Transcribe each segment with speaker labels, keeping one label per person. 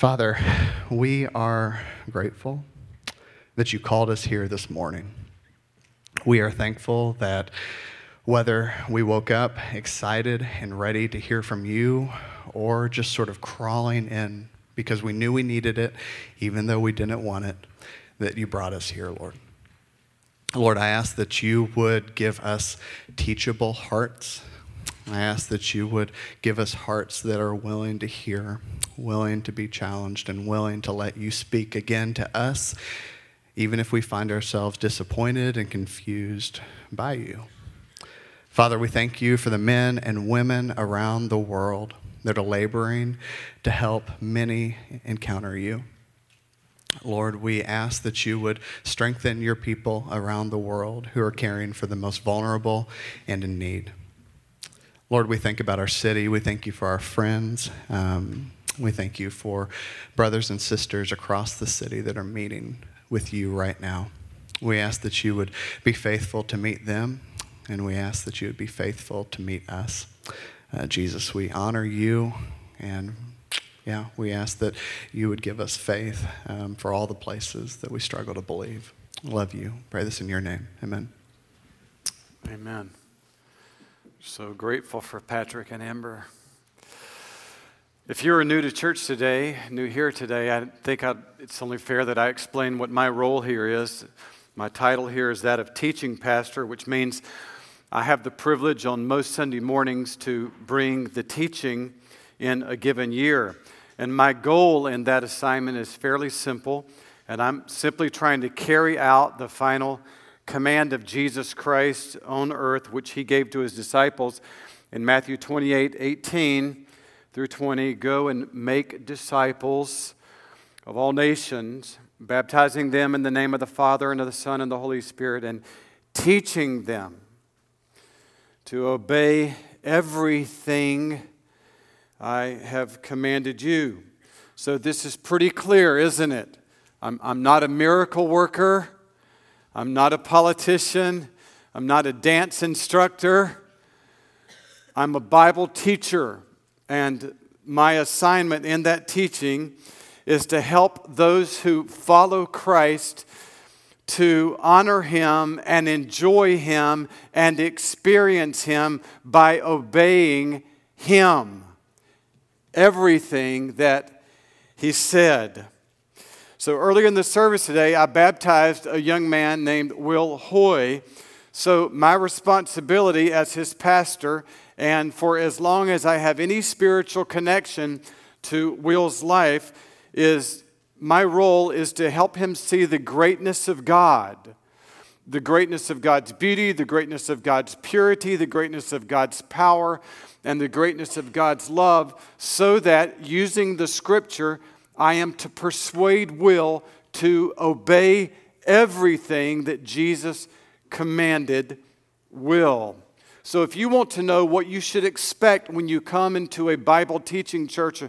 Speaker 1: Father, we are grateful that you called us here this morning. We are thankful that whether we woke up excited and ready to hear from you or just sort of crawling in because we knew we needed it, even though we didn't want it, that you brought us here, Lord. Lord, I ask that you would give us teachable hearts. I ask that you would give us hearts that are willing to hear, willing to be challenged, and willing to let you speak again to us, even if we find ourselves disappointed and confused by you. Father, we thank you for the men and women around the world that are laboring to help many encounter you. Lord, we ask that you would strengthen your people around the world who are caring for the most vulnerable and in need. Lord, we think about our city. We thank you for our friends. Um, we thank you for brothers and sisters across the city that are meeting with you right now. We ask that you would be faithful to meet them, and we ask that you would be faithful to meet us. Uh, Jesus, we honor you, and yeah, we ask that you would give us faith um, for all the places that we struggle to believe. Love you. Pray this in your name. Amen.
Speaker 2: Amen. So grateful for Patrick and Amber. If you're new to church today, new here today, I think I'd, it's only fair that I explain what my role here is. My title here is that of teaching pastor, which means I have the privilege on most Sunday mornings to bring the teaching in a given year. And my goal in that assignment is fairly simple, and I'm simply trying to carry out the final command of Jesus Christ on earth, which he gave to his disciples in Matthew 28 18 through 20. Go and make disciples of all nations, baptizing them in the name of the Father and of the Son and the Holy Spirit, and teaching them to obey everything I have commanded you. So this is pretty clear, isn't it? I'm, I'm not a miracle worker. I'm not a politician. I'm not a dance instructor. I'm a Bible teacher. And my assignment in that teaching is to help those who follow Christ to honor him and enjoy him and experience him by obeying him. Everything that he said. So earlier in the service today, I baptized a young man named Will Hoy. So my responsibility as his pastor, and for as long as I have any spiritual connection to Will's life, is my role is to help him see the greatness of God, the greatness of God's beauty, the greatness of God's purity, the greatness of God's power, and the greatness of God's love, so that using the scripture, I am to persuade Will to obey everything that Jesus commanded Will. So, if you want to know what you should expect when you come into a Bible teaching church,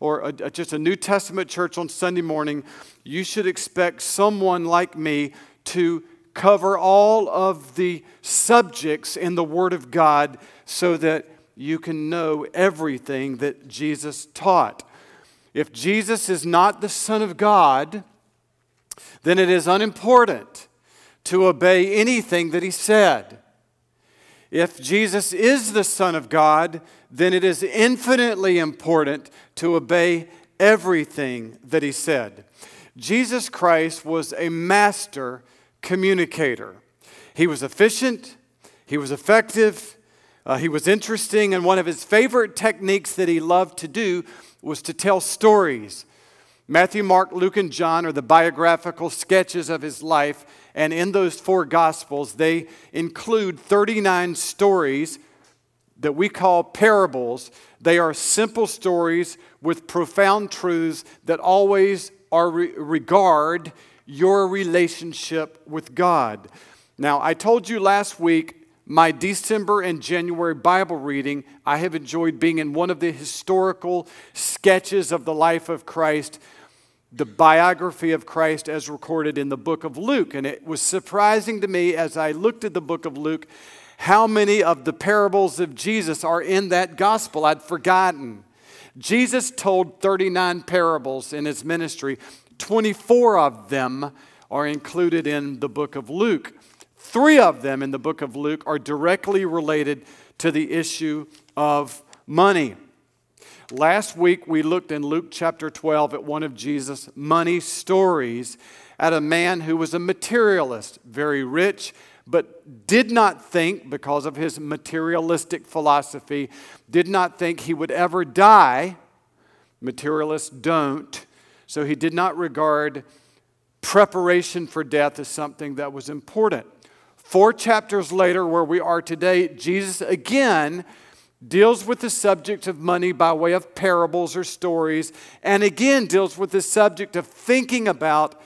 Speaker 2: or a, a, just a New Testament church on Sunday morning, you should expect someone like me to cover all of the subjects in the Word of God so that you can know everything that Jesus taught. If Jesus is not the Son of God, then it is unimportant to obey anything that he said. If Jesus is the Son of God, then it is infinitely important to obey everything that he said. Jesus Christ was a master communicator. He was efficient, he was effective, uh, he was interesting, and one of his favorite techniques that he loved to do was to tell stories. Matthew, Mark, Luke, and John are the biographical sketches of his life, and in those four gospels, they include 39 stories that we call parables. They are simple stories with profound truths that always are re- regard your relationship with God. Now, I told you last week my December and January Bible reading, I have enjoyed being in one of the historical sketches of the life of Christ, the biography of Christ as recorded in the book of Luke. And it was surprising to me as I looked at the book of Luke how many of the parables of Jesus are in that gospel. I'd forgotten. Jesus told 39 parables in his ministry. 24 of them are included in the book of Luke. Three of them in the book of Luke are directly related to the issue of money. Last week, we looked in Luke chapter 12 at one of Jesus' money stories at a man who was a materialist, very rich, but did not think, because of his materialistic philosophy, did not think he would ever die. Materialists don't. So he did not regard preparation for death as something that was important. Four chapters later, where we are today, Jesus again deals with the subject of money by way of parables or stories, and again deals with the subject of thinking about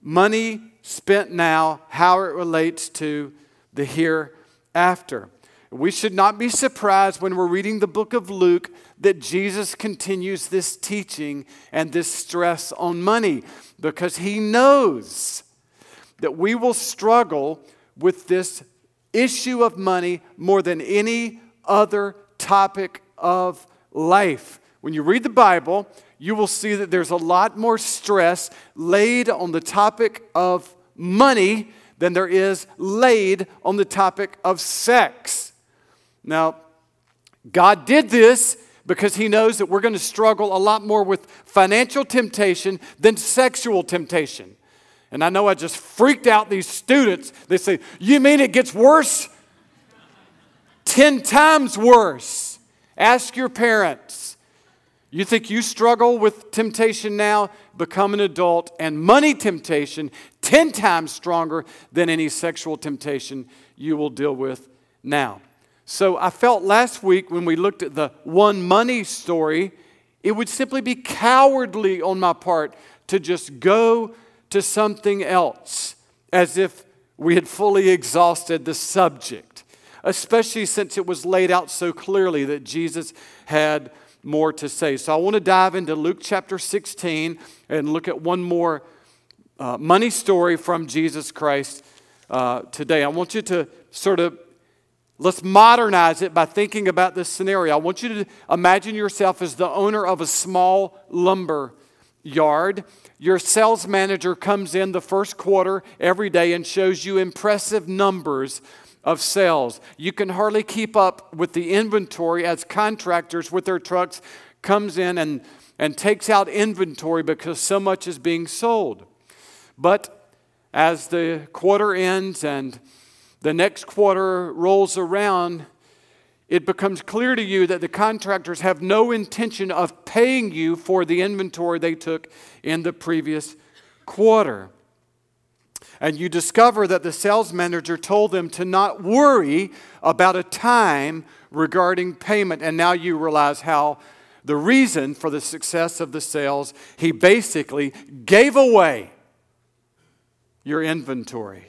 Speaker 2: money spent now, how it relates to the hereafter. We should not be surprised when we're reading the book of Luke that Jesus continues this teaching and this stress on money because he knows that we will struggle with this issue of money more than any other topic of life. When you read the Bible, you will see that there's a lot more stress laid on the topic of money than there is laid on the topic of sex. Now, God did this because He knows that we're going to struggle a lot more with financial temptation than sexual temptation. And I know I just freaked out these students. They say, You mean it gets worse? 10 times worse. Ask your parents. You think you struggle with temptation now? Become an adult, and money temptation 10 times stronger than any sexual temptation you will deal with now. So I felt last week when we looked at the one money story, it would simply be cowardly on my part to just go to something else as if we had fully exhausted the subject especially since it was laid out so clearly that Jesus had more to say. So I want to dive into Luke chapter 16 and look at one more uh, money story from Jesus Christ uh, today. I want you to sort of let's modernize it by thinking about this scenario. I want you to imagine yourself as the owner of a small lumber yard. Your sales manager comes in the first quarter every day and shows you impressive numbers of sales. You can hardly keep up with the inventory as contractors with their trucks comes in and, and takes out inventory because so much is being sold. But as the quarter ends and the next quarter rolls around, it becomes clear to you that the contractors have no intention of paying you for the inventory they took in the previous quarter and you discover that the sales manager told them to not worry about a time regarding payment. And now you realize how the reason for the success of the sales, he basically gave away your inventory.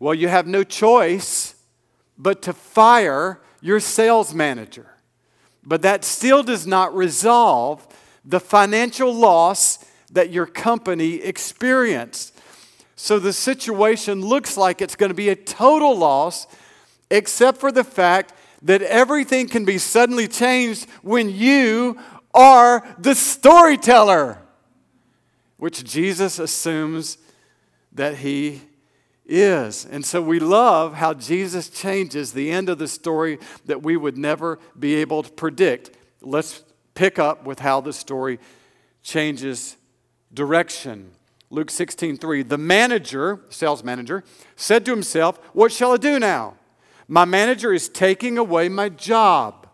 Speaker 2: Well, you have no choice but to fire your sales manager. But that still does not resolve the financial loss that your company experienced. So the situation looks like it's going to be a total loss, except for the fact that everything can be suddenly changed when you are the storyteller, which Jesus assumes that he is. And so we love how Jesus changes the end of the story that we would never be able to predict. Let's pick up with how the story changes direction. Luke 16, 3. The manager, sales manager, said to himself, What shall I do now? My manager is taking away my job.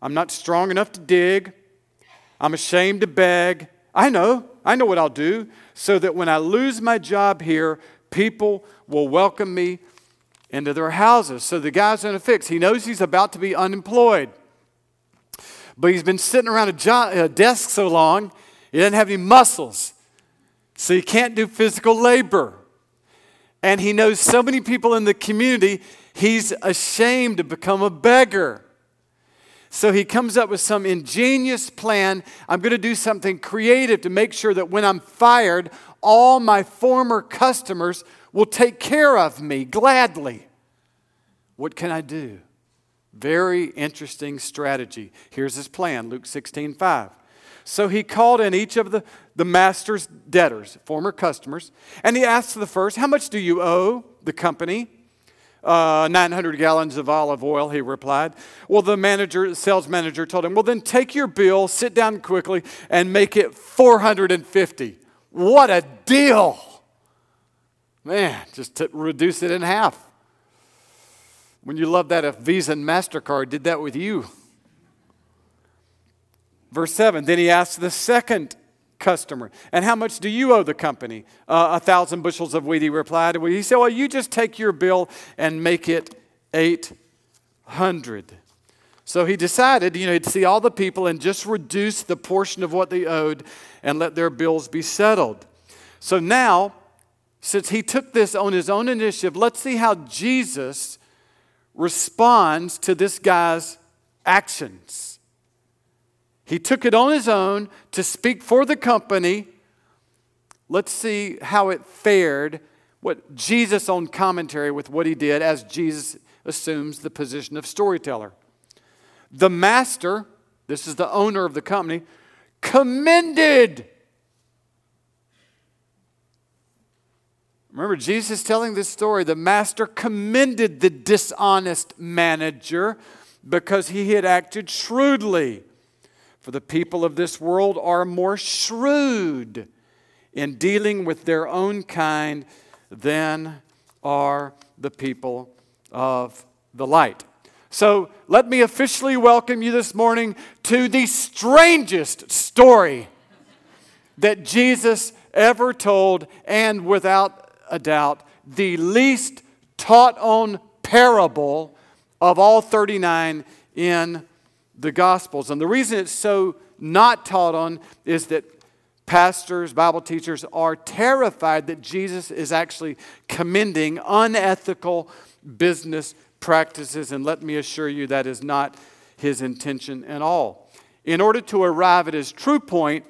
Speaker 2: I'm not strong enough to dig. I'm ashamed to beg. I know, I know what I'll do, so that when I lose my job here, people will welcome me into their houses. So the guy's in a fix. He knows he's about to be unemployed. But he's been sitting around a, jo- a desk so long, he doesn't have any muscles. So he can't do physical labor. And he knows so many people in the community, he's ashamed to become a beggar. So he comes up with some ingenious plan. I'm going to do something creative to make sure that when I'm fired, all my former customers will take care of me gladly. What can I do? Very interesting strategy. Here's his plan Luke 16 5. So he called in each of the, the master's debtors, former customers, and he asked the first, How much do you owe the company? Uh, 900 gallons of olive oil, he replied. Well, the manager, sales manager told him, Well, then take your bill, sit down quickly, and make it 450. What a deal! Man, just to reduce it in half. When you love that if Visa and MasterCard did that with you. Verse 7 Then he asked the second customer, And how much do you owe the company? Uh, a thousand bushels of wheat, he replied. He said, Well, you just take your bill and make it 800. So he decided, you know, he'd see all the people and just reduce the portion of what they owed and let their bills be settled. So now, since he took this on his own initiative, let's see how Jesus responds to this guy's actions. He took it on his own to speak for the company. Let's see how it fared, what Jesus' own commentary with what he did as Jesus assumes the position of storyteller. The master, this is the owner of the company, commended. Remember, Jesus telling this story. The master commended the dishonest manager because he had acted shrewdly. For the people of this world are more shrewd in dealing with their own kind than are the people of the light. So let me officially welcome you this morning to the strangest story that Jesus ever told, and without a doubt, the least taught on parable of all 39 in the Gospels. And the reason it's so not taught on is that pastors, Bible teachers are terrified that Jesus is actually commending unethical business practices. And let me assure you, that is not his intention at all. In order to arrive at his true point,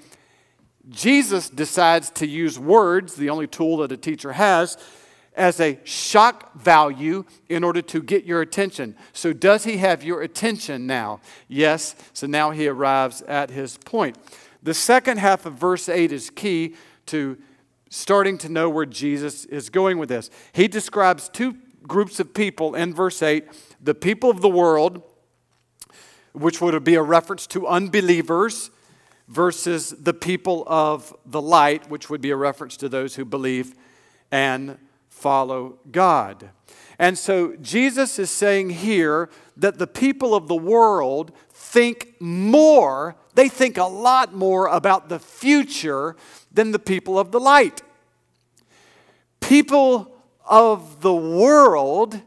Speaker 2: Jesus decides to use words, the only tool that a teacher has, as a shock value in order to get your attention. So, does he have your attention now? Yes. So now he arrives at his point. The second half of verse 8 is key to starting to know where Jesus is going with this. He describes two groups of people in verse 8 the people of the world, which would be a reference to unbelievers, versus the people of the light, which would be a reference to those who believe and follow God. And so Jesus is saying here that the people of the world think more, they think a lot more about the future than the people of the light. People of the world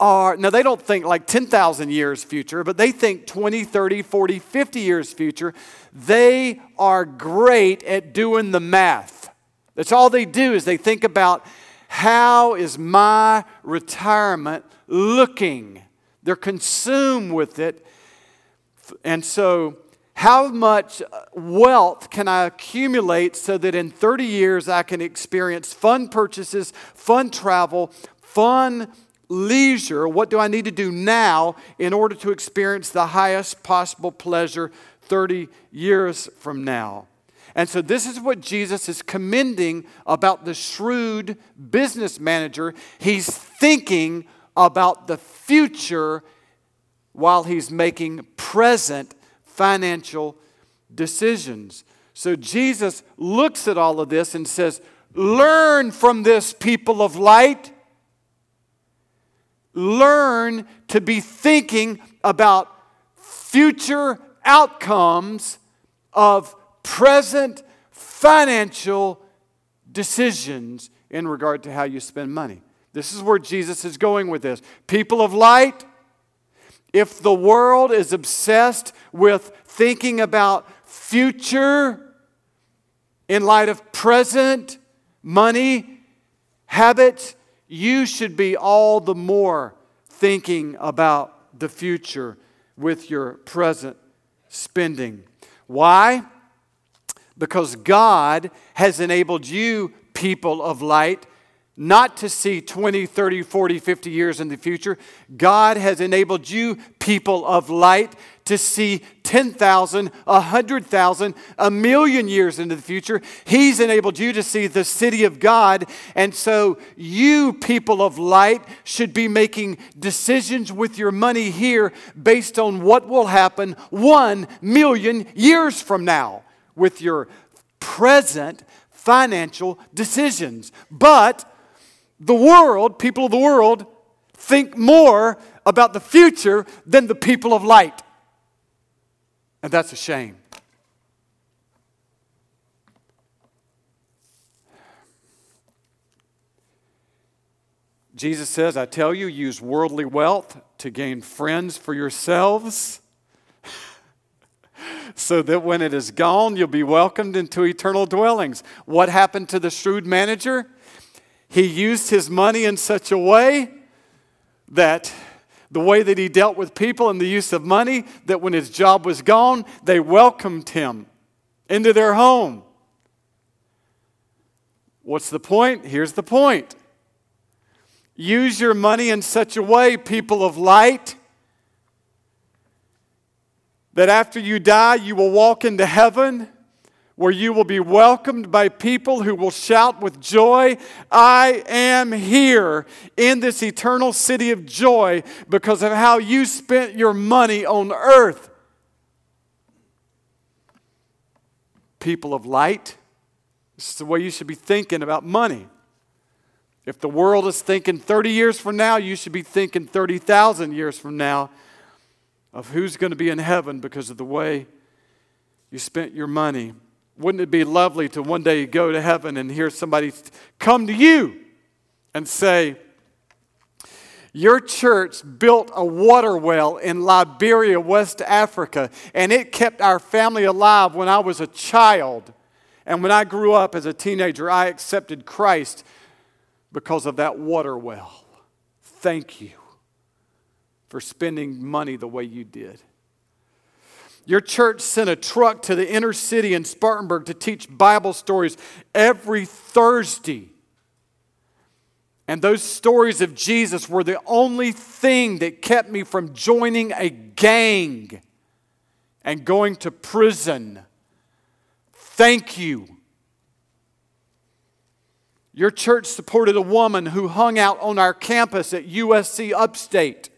Speaker 2: are, now they don't think like 10,000 years future, but they think 20, 30, 40, 50 years future. They are great at doing the math. That's all they do is they think about how is my retirement looking? They're consumed with it. And so, how much uh, wealth can I accumulate so that in 30 years I can experience fun purchases, fun travel, fun leisure? What do I need to do now in order to experience the highest possible pleasure 30 years from now? And so, this is what Jesus is commending about the shrewd business manager. He's thinking about the future while he's making present financial decisions. So, Jesus looks at all of this and says, Learn from this, people of light. Learn to be thinking about future outcomes of present financial decisions in regard to how you spend money. This is where Jesus is going with this. People of light, if the world is obsessed with thinking about future in light of present money habits, you should be all the more thinking about the future with your present spending. Why? because God has enabled you, people of light, not to see 20, 30, 40, 50 years in the future. God has enabled you, people of light to see 10,000, 100,000, a million years into the future. He's enabled you to see the city of God. And so, you, people of light, should be making decisions with your money here based on what will happen one million years from now with your present financial decisions. But the world, people of the world, think more about the future than the people of light. And that's a shame. Jesus says, I tell you, use worldly wealth to gain friends for yourselves, so that when it is gone, you'll be welcomed into eternal dwellings. What happened to the shrewd manager? He used his money in such a way that the way that he dealt with people and the use of money, that when his job was gone, they welcomed him into their home. What's the point? Here's the point use your money in such a way, people of light, that after you die, you will walk into heaven where you will be welcomed by people who will shout with joy, I am here in this eternal city of joy because of how you spent your money on earth. People of light, this is the way you should be thinking about money. If the world is thinking 30 years from now, you should be thinking 30,000 years from now of who's going to be in heaven because of the way you spent your money. Wouldn't it be lovely to one day go to heaven and hear somebody come to you and say, Your church built a water well in Liberia, West Africa, and it kept our family alive when I was a child. And when I grew up as a teenager, I accepted Christ because of that water well. Thank you for spending money the way you did. Your church sent a truck to the inner city in Spartanburg to teach Bible stories every Thursday. And those stories of Jesus were the only thing that kept me from joining a gang and going to prison. Thank you. Your church supported a woman who hung out on our campus at USC Upstate.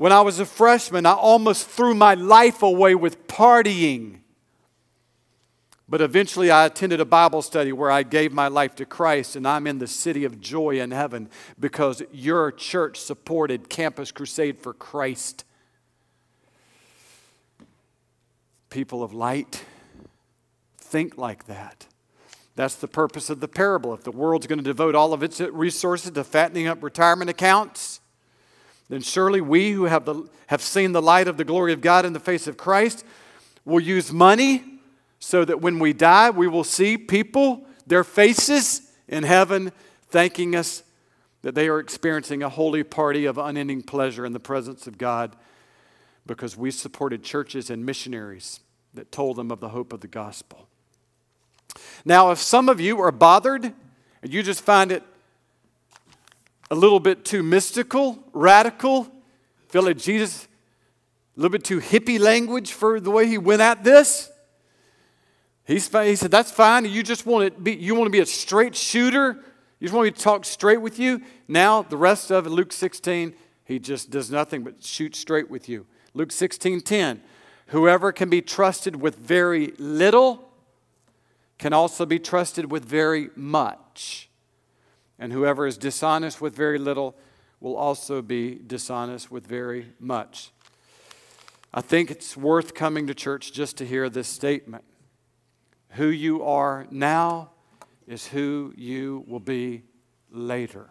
Speaker 2: When I was a freshman, I almost threw my life away with partying. But eventually, I attended a Bible study where I gave my life to Christ, and I'm in the city of joy in heaven because your church supported Campus Crusade for Christ. People of light, think like that. That's the purpose of the parable. If the world's going to devote all of its resources to fattening up retirement accounts, then surely we who have, the, have seen the light of the glory of God in the face of Christ will use money so that when we die, we will see people, their faces in heaven, thanking us that they are experiencing a holy party of unending pleasure in the presence of God because we supported churches and missionaries that told them of the hope of the gospel. Now, if some of you are bothered and you just find it a little bit too mystical, radical. Feel like Jesus, a little bit too hippie language for the way he went at this. He said, That's fine. You just want to be, you want to be a straight shooter. You just want me to talk straight with you. Now, the rest of Luke 16, he just does nothing but shoot straight with you. Luke 16, 10. Whoever can be trusted with very little can also be trusted with very much. And whoever is dishonest with very little will also be dishonest with very much. I think it's worth coming to church just to hear this statement. Who you are now is who you will be later.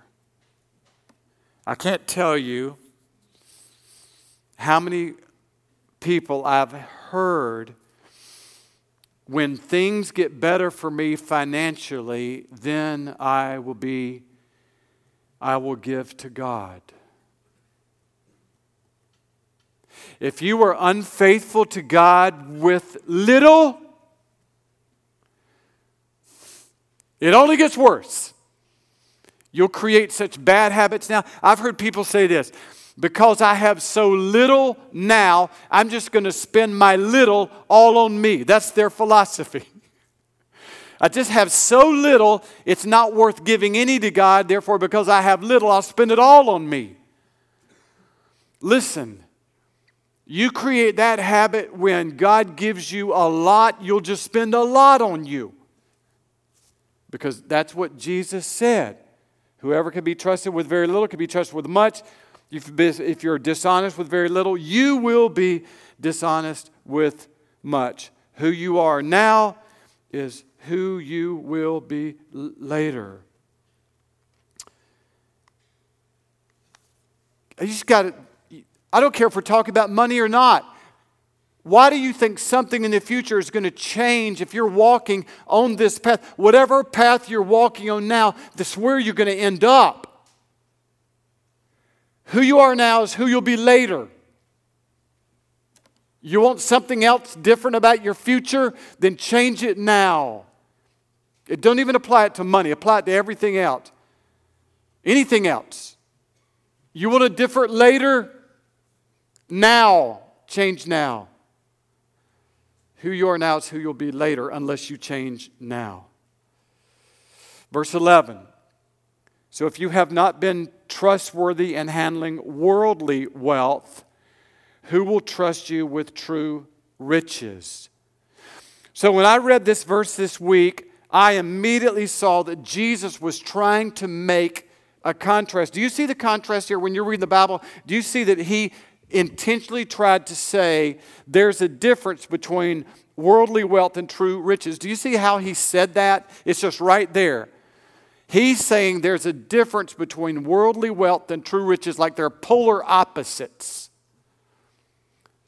Speaker 2: I can't tell you how many people I've heard when things get better for me financially, then I will be, I will give to God. If you are unfaithful to God with little, it only gets worse. You'll create such bad habits now. I've heard people say this Because I have so little now, I'm just going to spend my little all on me. That's their philosophy. I just have so little, it's not worth giving any to God. Therefore, because I have little, I'll spend it all on me. Listen, you create that habit when God gives you a lot, you'll just spend a lot on you. Because that's what Jesus said. Whoever can be trusted with very little can be trusted with much. If you're dishonest with very little, you will be dishonest with much. Who you are now is who you will be later. I just got to, I don't care if we're talking about money or not. Why do you think something in the future is going to change if you're walking on this path? Whatever path you're walking on now, this is where you're going to end up. Who you are now is who you'll be later. You want something else different about your future? Then change it now. It don't even apply it to money, apply it to everything else. Anything else. You want a different later? Now. Change now. Who you are now is who you'll be later unless you change now. Verse 11. So if you have not been trustworthy in handling worldly wealth, who will trust you with true riches? So when I read this verse this week, I immediately saw that Jesus was trying to make a contrast. Do you see the contrast here when you're reading the Bible? Do you see that he intentionally tried to say there's a difference between worldly wealth and true riches. Do you see how he said that? It's just right there. He's saying there's a difference between worldly wealth and true riches, like they're polar opposites.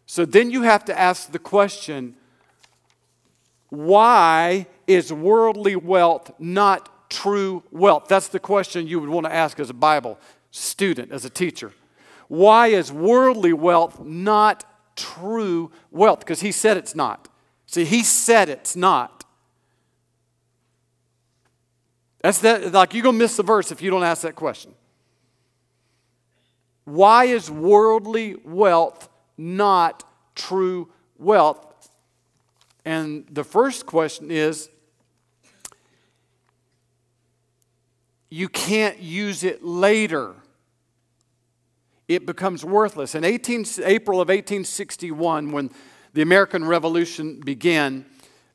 Speaker 2: So then you have to ask the question why is worldly wealth not true wealth? That's the question you would want to ask as a Bible student, as a teacher. Why is worldly wealth not true wealth? Because he said it's not. See, he said it's not. That's that, like you're going to miss the verse if you don't ask that question. Why is worldly wealth not true wealth? And the first question is you can't use it later it becomes worthless. In 18, April of 1861, when the American Revolution began,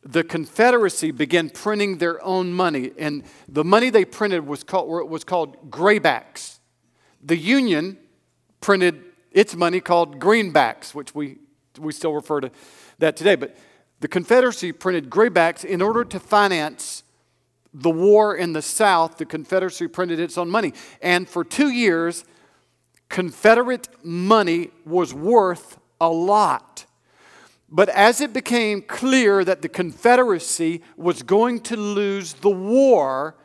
Speaker 2: the Confederacy began printing their own money, and the money they printed was called, was called graybacks. The Union printed its money called greenbacks, which we, we still refer to that today. But the Confederacy printed graybacks in order to finance the war in the South. The Confederacy printed its own money. And for two years, Confederate money was worth a lot. But as it became clear that the Confederacy was going to lose the war,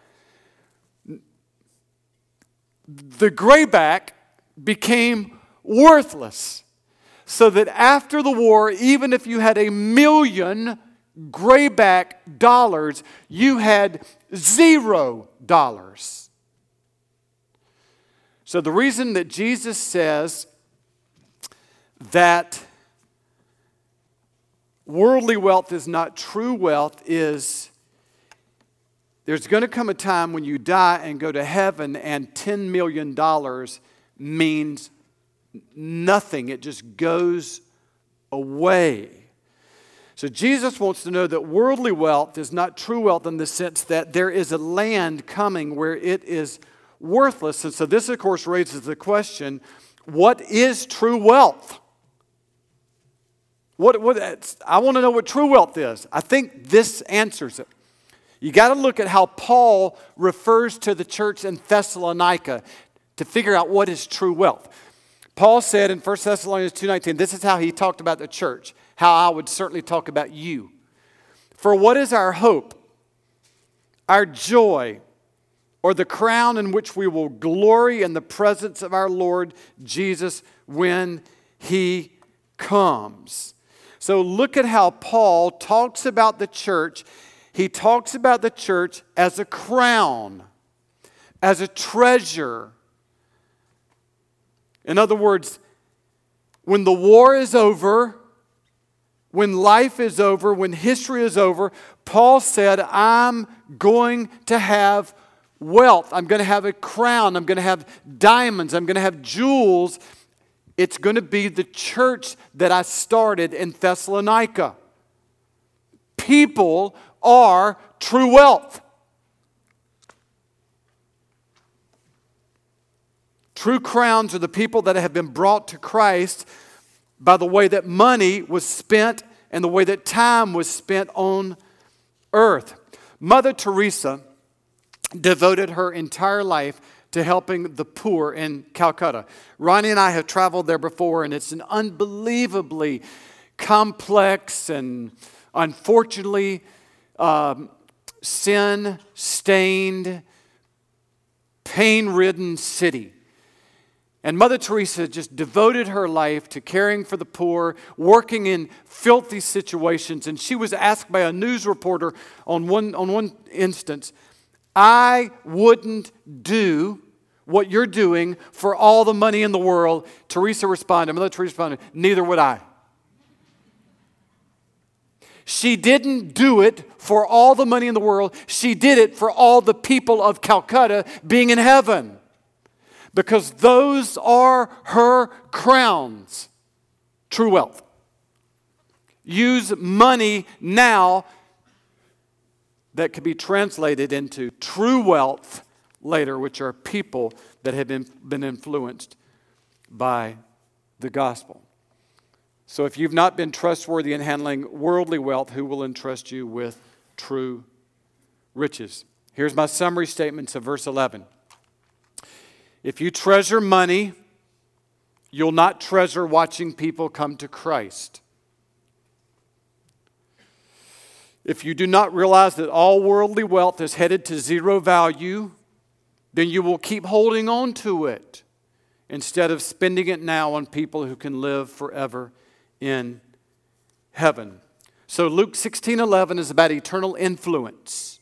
Speaker 2: the grayback became worthless. So that after the war, even if you had a million grayback dollars, you had zero dollars. So, the reason that Jesus says that worldly wealth is not true wealth is there's going to come a time when you die and go to heaven, and $10 million means nothing, it just goes away. So, Jesus wants to know that worldly wealth is not true wealth in the sense that there is a land coming where it is worthless. And so, this, of course, raises the question what is true wealth? What, what, I want to know what true wealth is. I think this answers it. You got to look at how Paul refers to the church in Thessalonica to figure out what is true wealth. Paul said in 1 Thessalonians 2:19, this is how he talked about the church, how I would certainly talk about you. For what is our hope, our joy, or the crown in which we will glory in the presence of our Lord Jesus when he comes. So look at how Paul talks about the church. He talks about the church as a crown, as a treasure, In other words, when the war is over, when life is over, when history is over, Paul said, I'm going to have wealth. I'm going to have a crown. I'm going to have diamonds. I'm going to have jewels. It's going to be the church that I started in Thessalonica. People are true wealth. True crowns are the people that have been brought to Christ by the way that money was spent and the way that time was spent on earth. Mother Teresa devoted her entire life to helping the poor in Calcutta. Ronnie and I have traveled there before, and it's an unbelievably complex and unfortunately um, sin stained, pain ridden city. And Mother Teresa just devoted her life to caring for the poor, working in filthy situations. And she was asked by a news reporter on one, on one instance, I wouldn't do what you're doing for all the money in the world. Teresa responded, Mother Teresa responded, neither would I. She didn't do it for all the money in the world. She did it for all the people of Calcutta being in heaven because those are her crowns. True wealth. Use money now that could be translated into true wealth later, which are people that have been, been influenced by the gospel. So if you've not been trustworthy in handling worldly wealth, who will entrust you with true riches? Here's my summary statements of verse 11. If you treasure money, you'll not treasure watching people come to Christ. If you do not realize that all worldly wealth is headed to zero value, then you will keep holding on to it instead of spending it now on people who can live forever in heaven. So Luke 16:11 is about eternal influence.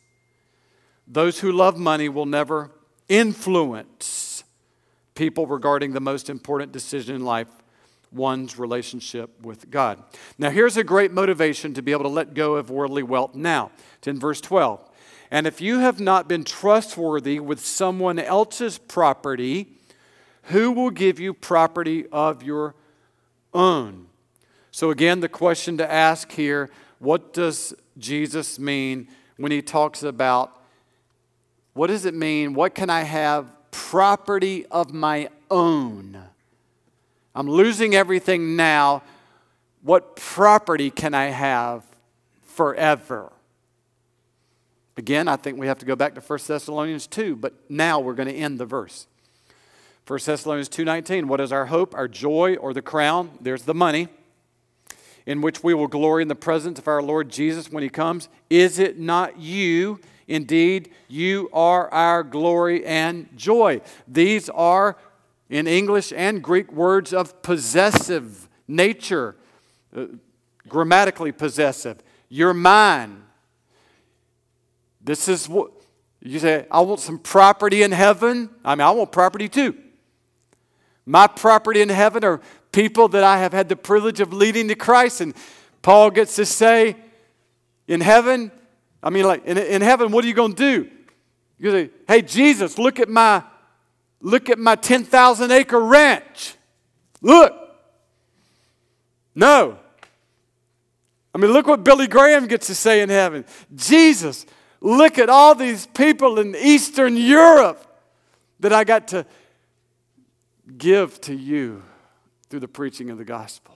Speaker 2: Those who love money will never influence people regarding the most important decision in life one's relationship with God. Now, here's a great motivation to be able to let go of worldly wealth now. It's in verse 12. And if you have not been trustworthy with someone else's property, who will give you property of your own? So, again, the question to ask here what does Jesus mean when he talks about what does it mean? What can I have property of my own. I'm losing everything now. What property can I have forever? Again, I think we have to go back to 1 Thessalonians 2, but now we're going to end the verse. 1 Thessalonians 2:19, what is our hope, our joy or the crown? There's the money in which we will glory in the presence of our Lord Jesus when he comes. Is it not you Indeed, you are our glory and joy. These are, in English and Greek, words of possessive nature, uh, grammatically possessive. You're mine. This is what you say, I want some property in heaven. I mean, I want property too. My property in heaven are people that I have had the privilege of leading to Christ. And Paul gets to say, in heaven, I mean, like in, in heaven, what are you going to do? You say, hey, Jesus, look at my, look at my 10,000 acre ranch. Look. No. I mean, look what Billy Graham gets to say in heaven. Jesus, look at all these people in Eastern Europe that I got to give to you through the preaching of the gospel.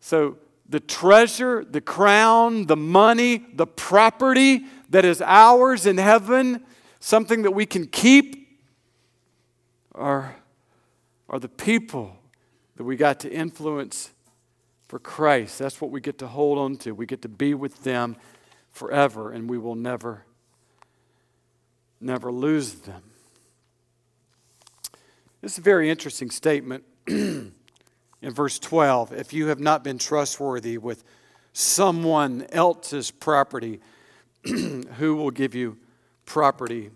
Speaker 2: So the treasure, the crown, the money, the property that is ours in heaven, something that we can keep, are, are the people that we got to influence for Christ. That's what we get to hold on to. We get to be with them forever, and we will never, never lose them. This is a very interesting statement. in verse 12 if you have not been trustworthy with someone else's property, who will give you property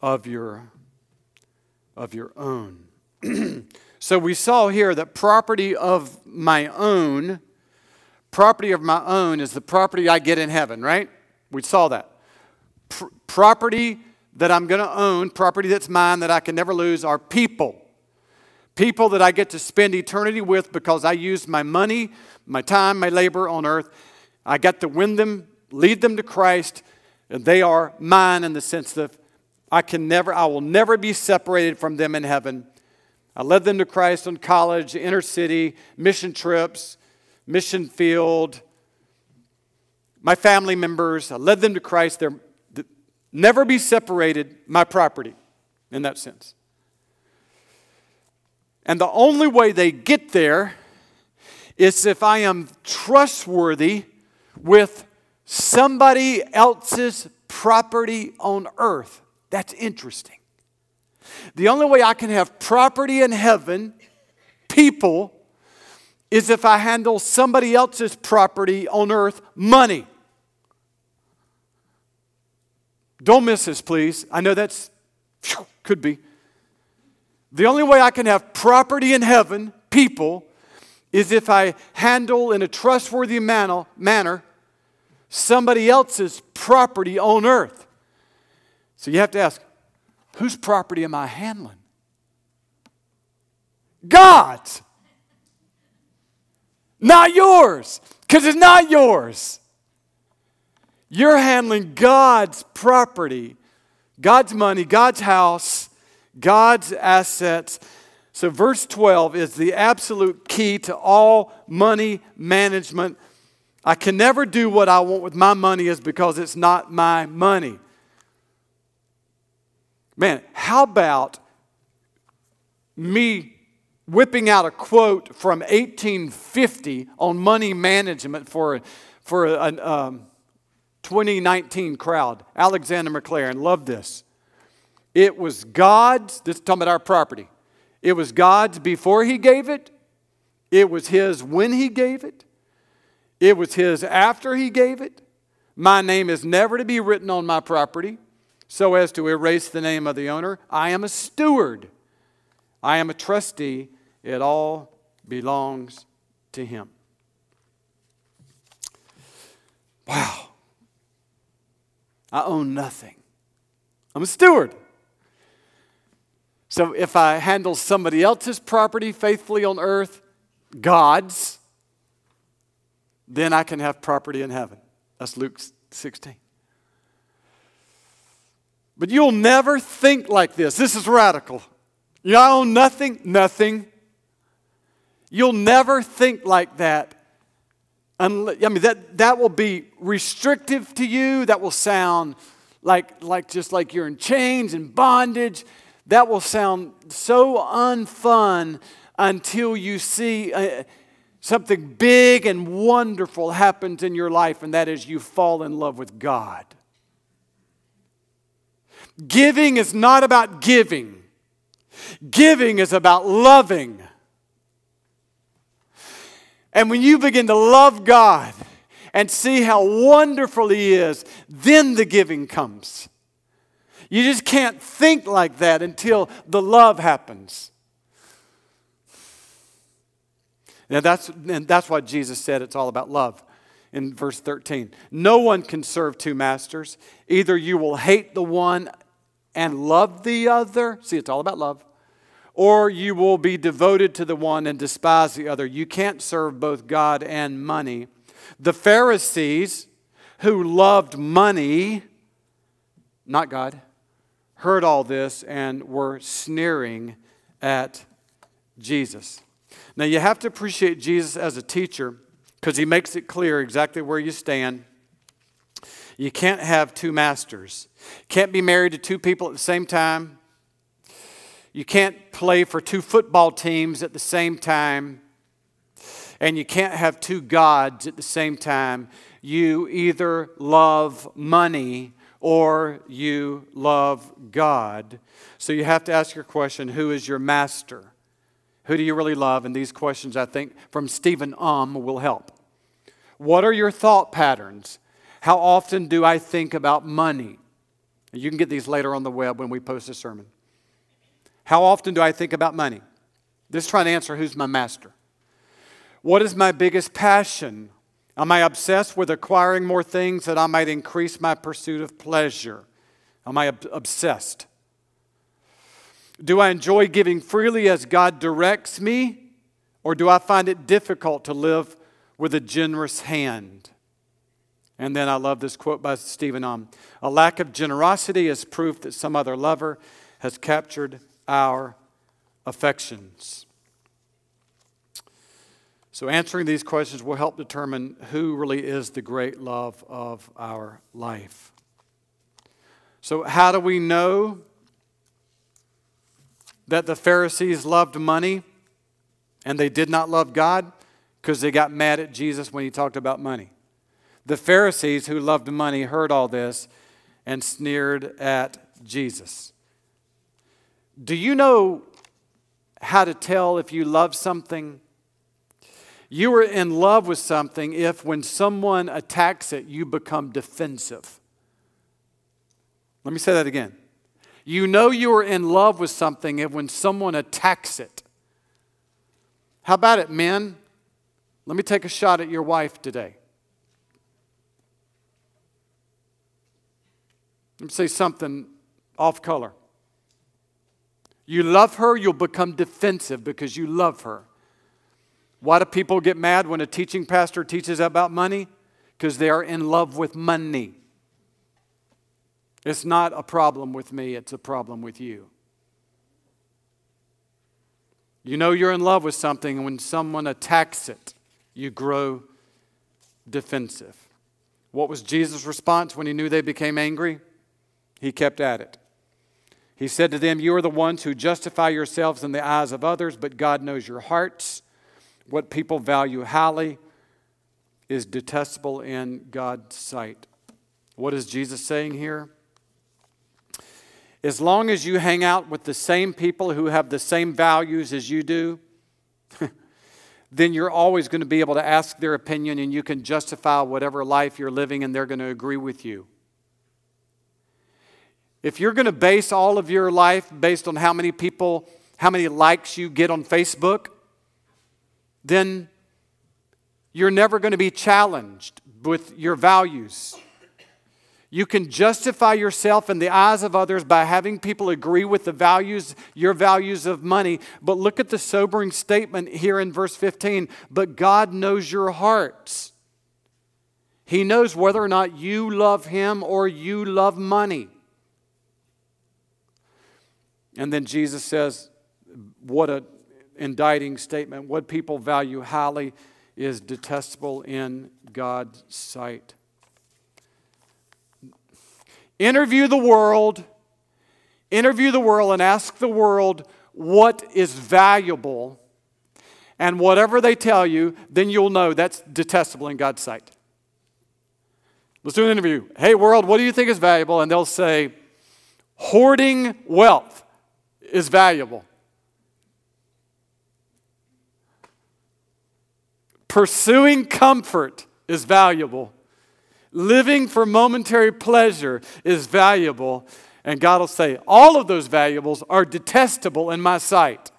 Speaker 2: of your, of your own? so we saw here that property of my own, property of my own is the property I get in heaven, right? We saw that. Pr- property that I'm going to own, property that's mine that I can never lose, are people. People that I get to spend eternity with because I used my money, my time, my labor on earth. I got to win them, lead them to Christ, and they are mine in the sense that I can never, I will never be separated from them in heaven. I led them to Christ on college, inner city, mission trips, mission field. My family members, I led them to Christ. They're never be separated, my property in that sense. And the only way they get there is if I am trustworthy with somebody else's property on earth. That's interesting. The only way I can have property in heaven, people, is if I handle somebody else's property on earth, money. Don't miss this, please. I know that's, could be. The only way I can have property in heaven, people, is if I handle in a trustworthy manner, somebody else's property on earth. So you have to ask, whose property am I handling? God's. Not yours, because it's not yours. You're handling God's property, God's money, God's house, God's assets. So, verse 12 is the absolute key to all money management. I can never do what I want with my money is because it's not my money. Man, how about me whipping out a quote from 1850 on money management for, for an, um, 2019 crowd. Alexander Maclaren, love this. It was God's, this is talking about our property. It was God's before He gave it, it was His when He gave it, it was His after He gave it. My name is never to be written on my property so as to erase the name of the owner. I am a steward, I am a trustee. It all belongs to Him. Wow. I own nothing. I'm a steward. So if I handle somebody else's property faithfully on earth, God's, then I can have property in heaven. That's Luke 16. But you'll never think like this. This is radical. You own nothing, nothing. You'll never think like that I mean, that, that will be restrictive to you. That will sound like, like just like you're in chains and bondage. That will sound so unfun until you see uh, something big and wonderful happens in your life, and that is you fall in love with God. Giving is not about giving, giving is about loving. And when you begin to love God and see how wonderful He is, then the giving comes. You just can't think like that until the love happens. Now that's, and that's why Jesus said it's all about love in verse 13. No one can serve two masters. Either you will hate the one and love the other. See, it's all about love or you will be devoted to the one and despise the other. You can't serve both God and money. The Pharisees, who loved money, not God, heard all this and were sneering at Jesus. Now, you have to appreciate Jesus as a teacher because he makes it clear exactly where you stand. You can't have two masters. Can't be married to two people at the same time. You can't play for two football teams at the same time, and you can't have two gods at the same time. You either love money or you love God. So you have to ask your question who is your master? Who do you really love? And these questions, I think, from Stephen Um will help. What are your thought patterns? How often do I think about money? You can get these later on the web when we post a sermon. How often do I think about money? This is trying to answer who's my master. What is my biggest passion? Am I obsessed with acquiring more things that I might increase my pursuit of pleasure? Am I ob- obsessed? Do I enjoy giving freely as God directs me? Or do I find it difficult to live with a generous hand? And then I love this quote by Stephen Um A lack of generosity is proof that some other lover has captured our affections. So, answering these questions will help determine who really is the great love of our life. So, how do we know that the Pharisees loved money and they did not love God? Because they got mad at Jesus when he talked about money. The Pharisees who loved money heard all this and sneered at Jesus. Do you know how to tell if you love something? You are in love with something if, when someone attacks it, you become defensive. Let me say that again. You know you are in love with something if, when someone attacks it. How about it, men? Let me take a shot at your wife today. Let me say something off color. You love her, you'll become defensive because you love her. Why do people get mad when a teaching pastor teaches about money? Because they are in love with money. It's not a problem with me, it's a problem with you. You know you're in love with something, and when someone attacks it, you grow defensive. What was Jesus' response when he knew they became angry? He kept at it. He said to them, You are the ones who justify yourselves in the eyes of others, but God knows your hearts. What people value highly is detestable in God's sight. What is Jesus saying here? As long as you hang out with the same people who have the same values as you do, then you're always going to be able to ask their opinion and you can justify whatever life you're living and they're going to agree with you. If you're going to base all of your life based on how many people, how many likes you get on Facebook, then you're never going to be challenged with your values. You can justify yourself in the eyes of others by having people agree with the values, your values of money. But look at the sobering statement here in verse 15. But God knows your hearts. He knows whether or not you love Him or you love money. And then Jesus says, What an indicting statement. What people value highly is detestable in God's sight. Interview the world, interview the world, and ask the world what is valuable. And whatever they tell you, then you'll know that's detestable in God's sight. Let's do an interview. Hey, world, what do you think is valuable? And they'll say, hoarding wealth is valuable. Pursuing comfort is valuable. Living for momentary pleasure is valuable, and God will say, All of those valuables are detestable in my sight.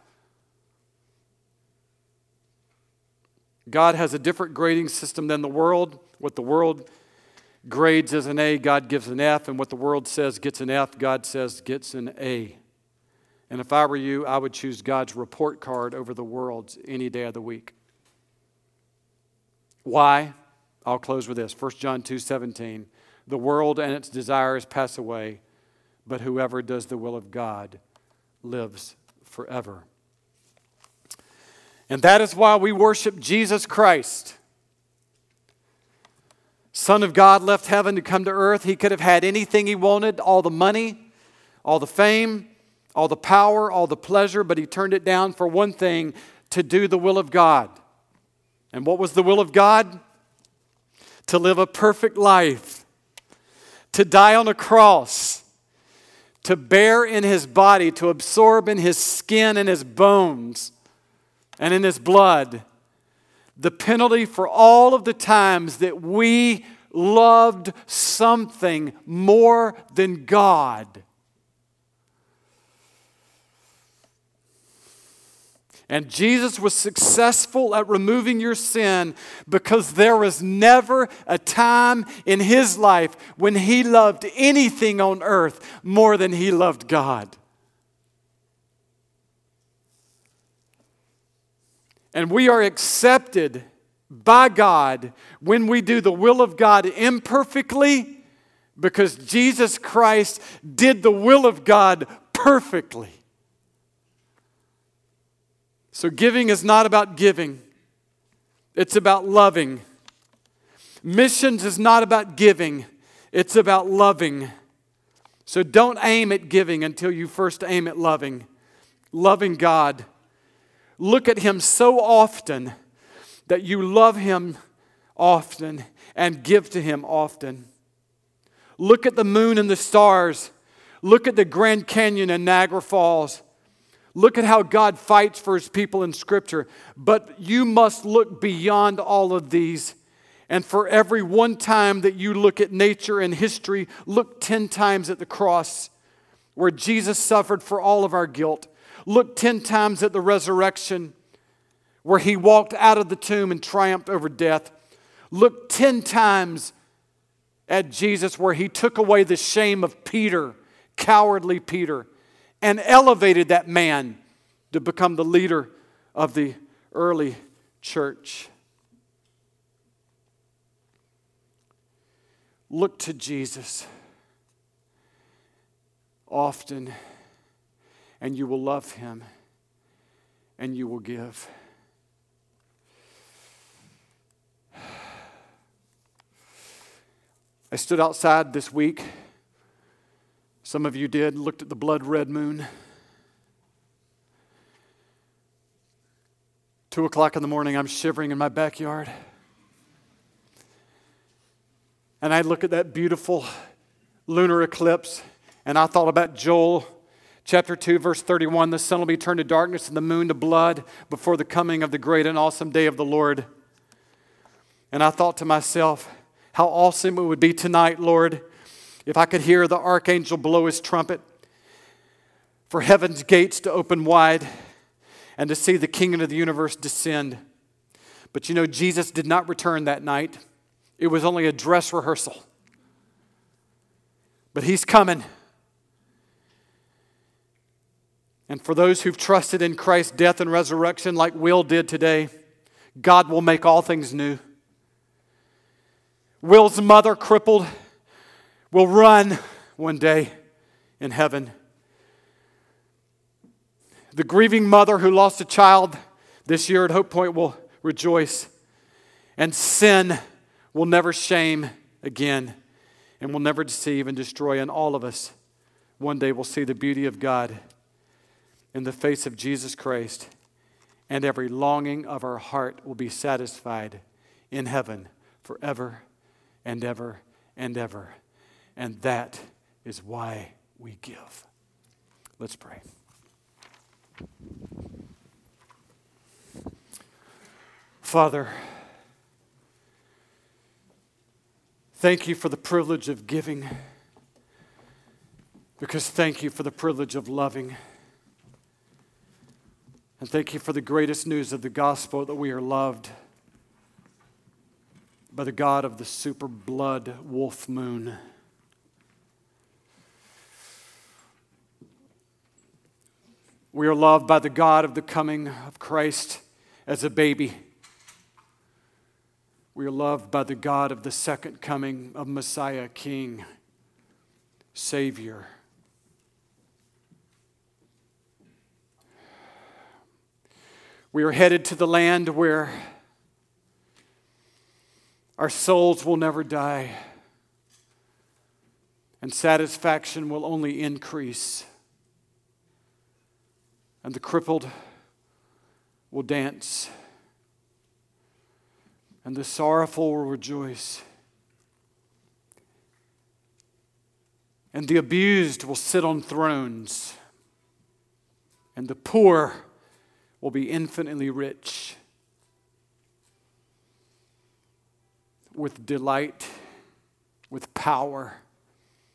Speaker 2: God has a different grading system than the world. What the world grades as an A, God gives an F, and what the world says gets an F, God says gets an A. And if I were you, I would choose God's report card over the world's any day of the week. Why? I'll close with this 1 John 2 17. The world and its desires pass away, but whoever does the will of God lives forever. And that is why we worship Jesus Christ. Son of God left heaven to come to earth. He could have had anything he wanted all the money, all the fame, all the power, all the pleasure, but he turned it down for one thing to do the will of God. And what was the will of God? to live a perfect life, to die on a cross, to bear in his body, to absorb in his skin and his bones and in his blood the penalty for all of the times that we loved something more than God. And Jesus was successful at removing your sin because there was never a time in his life when he loved anything on earth more than he loved God. And we are accepted by God when we do the will of God imperfectly because Jesus Christ did the will of God perfectly. So, giving is not about giving, it's about loving. Missions is not about giving, it's about loving. So, don't aim at giving until you first aim at loving. Loving God. Look at Him so often that you love Him often and give to Him often. Look at the moon and the stars. Look at the Grand Canyon and Niagara Falls. Look at how God fights for his people in Scripture. But you must look beyond all of these. And for every one time that you look at nature and history, look 10 times at the cross where Jesus suffered for all of our guilt. Look 10 times at the resurrection where he walked out of the tomb and triumphed over death. Look 10 times at Jesus where he took away the shame of Peter, cowardly Peter and elevated that man to become the leader of the early church. Look to Jesus often, and you will love him and you will give. I stood outside this week some of you did, looked at the blood red moon. Two o'clock in the morning, I'm shivering in my backyard. And I look at that beautiful lunar eclipse, and I thought about Joel chapter 2, verse 31 the sun will be turned to darkness and the moon to blood before the coming of the great and awesome day of the Lord. And I thought to myself, how awesome it would be tonight, Lord, if I could hear the archangel blow his trumpet for heaven's gates to open wide and to see the kingdom of the universe descend. But you know, Jesus did not return that night, it was only a dress rehearsal. But he's coming. And for those who've trusted in Christ's death and resurrection, like Will did today, God will make all things new. Will's mother, crippled, will run one day in heaven. The grieving mother who lost a child this year at Hope Point will rejoice. And sin will never shame again and will never deceive and destroy. And all of us one day will see the beauty of God in the face of Jesus Christ, and every longing of our heart will be satisfied in heaven forever and ever and ever. And that is why we give. Let's pray. Father, thank you for the privilege of giving, because thank you for the privilege of loving. And thank you for the greatest news of the gospel that we are loved by the God of the super blood wolf moon. We are loved by the God of the coming of Christ as a baby. We are loved by the God of the second coming of Messiah, King, Savior. We are headed to the land where our souls will never die and satisfaction will only increase and the crippled will dance, and the sorrowful will rejoice, and the abused will sit on thrones, and the poor will be infinitely rich with delight, with power,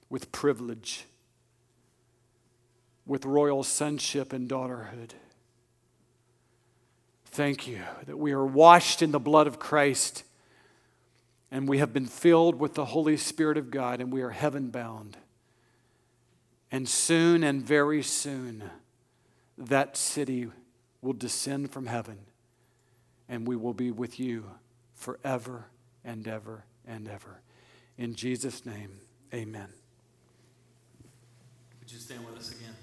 Speaker 2: with privilege with royal sonship and daughterhood. Thank you that we are washed in the blood of Christ and we have been filled with the Holy Spirit of God and we are heaven bound. And soon and very soon, that city will descend from heaven and we will be with you forever and ever and ever. In Jesus' name, amen.
Speaker 3: Would you stand with us again?